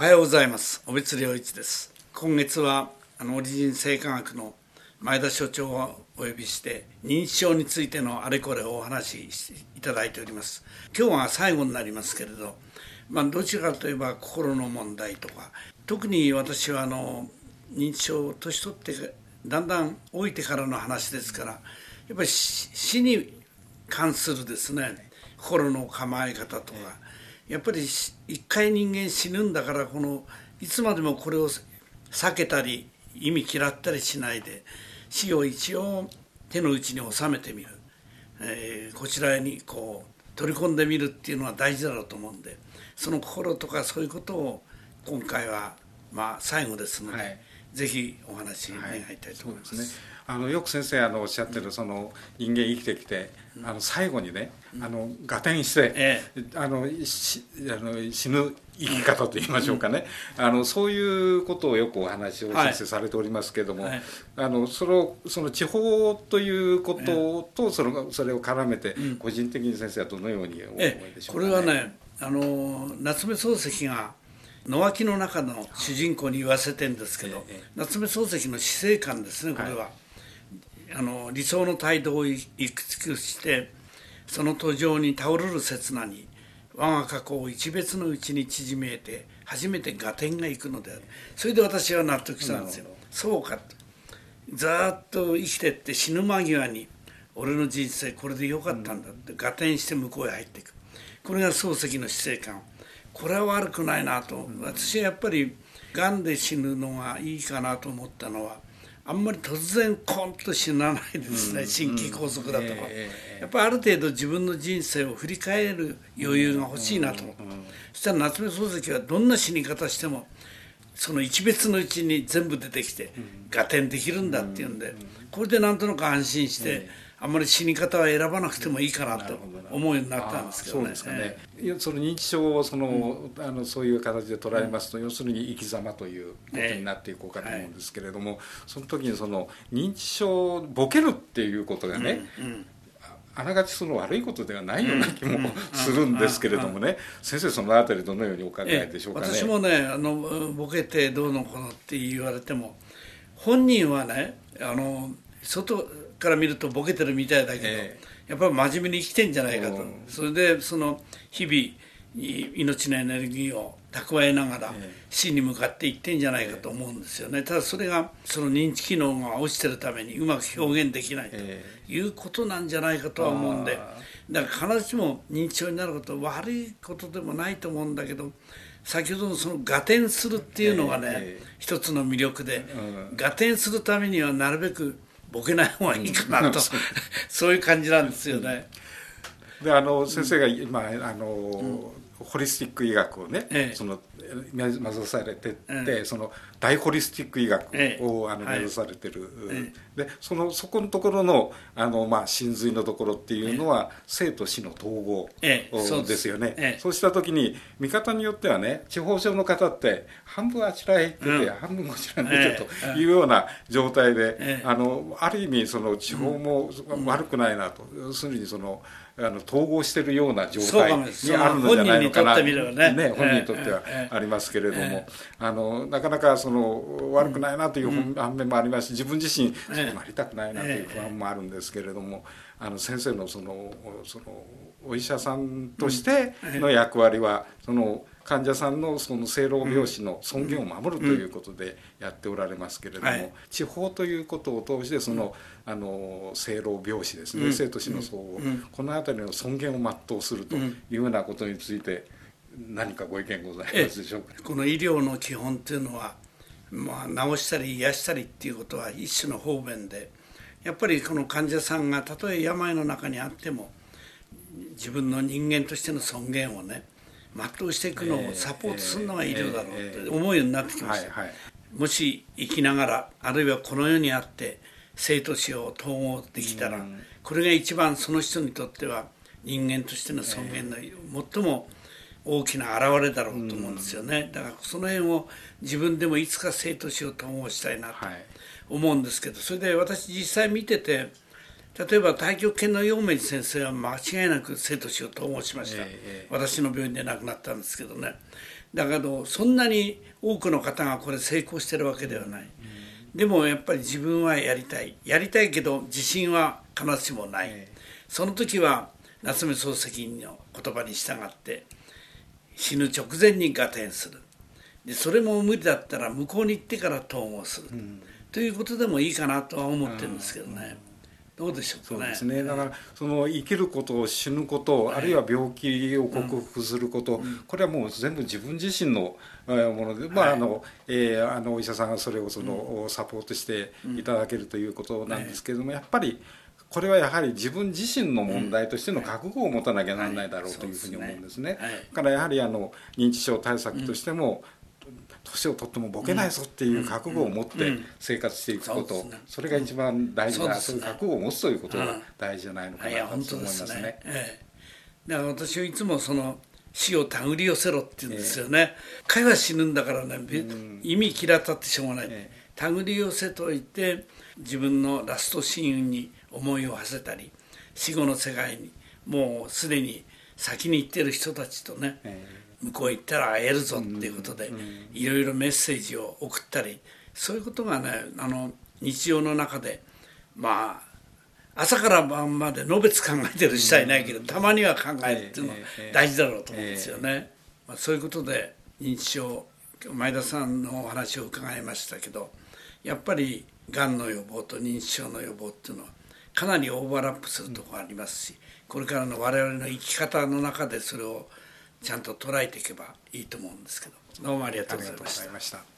おはようございます。小別良一です。今月はあのオリジン生化学の前田所長をお呼びして認知症についてのあれこれをお話しいただいております。今日は最後になりますけれどまあどちらかといえば心の問題とか特に私はあの認知症を年取ってだんだん老いてからの話ですからやっぱり死に関するですね心の構え方とかやっぱり一回人間死ぬんだからこのいつまでもこれを避けたり意味嫌ったりしないで死を一応手の内に収めてみる、えー、こちらにこう取り込んでみるっていうのは大事だろうと思うんでその心とかそういうことを今回はまあ最後ですので、はい、ぜひお話願いたいと思います。はい、すねあのよく先生あのおっしゃってるその人間生きてきてあの最後にねあの合点して、ええ、あのしあの死ぬ生き方と言いましょうかね、あのそういうことをよくお話を先生されておりますけれども、はい、あのそのその地方ということとそのそれを絡めて個人的に先生はどのようにお思いでしょうか、ね、これはねあの夏目漱石が野脇の中の主人公に言わせてんですけど、ええ、夏目漱石の死生観ですねこれは。はいあの理想の態度をいくつくしてその途上に倒れる刹那に我が過去を一別のうちに縮めて初めて合点がいくのである。それで私は納得したんですよ。そうかと。ずっと生きてって死ぬ間際に俺の人生これでよかったんだって合点して向こうへ入っていく。これが漱石の死生観。これは悪くないなと。私はやっぱりがんで死ぬのがいいかなと思ったのはあんまり突然コンと死なないですね、心筋梗塞だとか、やっぱりある程度自分の人生を振り返る余裕が欲しいなと、そしたら夏目漱石はどんな死に方してもその一別のうちに全部出てきて合点できるんだっていうんでこれでなんとなく安心して。あんまり死に方は選ばなくてもいいかなと思うようになったんですけどね。そね。その認知症をその、うん、あのそういう形で捉えますと、うん、要するに生き様ということになっていこうかと思うんですけれども、はい、その時にその認知症ボケるっていうことがね、うんあながちその悪いことではないような気も するんですけれどもね、先生そのあたりどのようにお考え。でしょうかね。私もねあのボケてどうのこうのって言われても本人はねあの外から見るとボケてるみたいだけど、えー、やっぱり真面目に生きてんじゃないかと、それでその日々命のエネルギーを蓄えながら死に向かっていってんじゃないかと思うんですよね。ただそれがその認知機能が落ちてるためにうまく表現できないということなんじゃないかとは思うんでだから必ずしも認知症になることは悪いことでもないと思うんだけど先ほどのその合点するっていうのがね一つの魅力で合点するためにはなるべくボケない方がいいかなと、そう。いう感じなんですよね。であの先生が今あの、ホリスティック医学をね、ええ、その目指されてって、え、その大ホリスティック医学を、あの目指されてる、でそのそこのところのあの、まあ、真髄のところっていうのは、生と死の統合です。よね、そうした時に見方によってはね地方症の方って半分あちらへ行ってて、うん、半分こちらに出てというような状態で、あのある意味その地方も悪くないなと、要するにその。あの統合しているような状態にあるのじゃないのかな。ね、ね、本人にとってはありますけれども、あのなかなかその悪くないなという反面もありますし自分自身そうなりたくないなという不安もあるんですけれどもあの先生のそのそのお医者さんとしての役割はその患者さんのその生老病死の尊厳を守るということでやっておられますけれども、地方ということを通してそのあの生老病死ですね、生と死の相互、この辺りの尊厳を全うするというようなことについて何かご意見ございますでしょうか？この医療の基本っていうのはまあ、治したり癒したりっていうことは一種の方便でやっぱりこの患者さんがたとえ病の中にあっても自分の人間としての尊厳をね全うしていくのをサポートするのが医療だろうって思うようになってきました、もし生きながらあるいはこの世にあって生と死を統合できたら、これが一番その人にとっては人間としての尊厳の最も大きな表れだろうと思うんですよね、だからその辺を自分でもいつか生と死を統合したいなと思うんですけどそれで私実際見てて例えば太極拳の陽明寺先生は間違いなく生と死を統合しました、えー、私の病院で亡くなったんですけどね。だけどそんなに多くの方がこれ成功してるわけではない、でもやっぱり自分はやりたい。やりたいけど自信は必ずしもない、その時は夏目漱石の言葉に従って死ぬ直前に合点する。でそれも無理だったら向こうに行ってから統合する、うん、ということでもいいかなとは思ってるんですけどね。どうでしょうかね。そうですね。だからその生きること死ぬこと、はい、あるいは病気を克服すること、うん、これはもう全部自分自身のもので、まああの、えー、あのお医者さんがそれをその、サポートしていただけるということなんですけれども、やっぱり。これはやはり自分自身の問題としての覚悟を持たなきゃならないだろうというふうに思うんですね。だからやはりあの認知症対策としても、年を取ってもボケないぞっていう覚悟を持って生活していくこと、それが一番大事な、そういう覚悟を持つということが大事じゃないのかなと思いますね。だから私はいつもその死を手繰り寄せろって言うんですよね。彼は死ぬんだからね、意味嫌ったってしょうがない。手繰り寄せといて自分のラストシーンに思いを馳せたり死後の世界にもうすでに先に行ってる人たちとね、向こう行ったら会えるぞっていうことでいろいろメッセージを送ったりそういうことがねあの日常の中でまあ朝から晩までのべつ考えてる人はいないけど、たまには考えるっていうのは大事だろうと思うんですよね。まあ、そういうことで認知症前田さんのお話を伺いましたけどやっぱりがんの予防と認知症の予防っていうのはかなりオーバーラップするとこありますしこれからの我々の生き方の中でそれをちゃんと捉えていけばいいと思うんですけどどうもありがとうございました。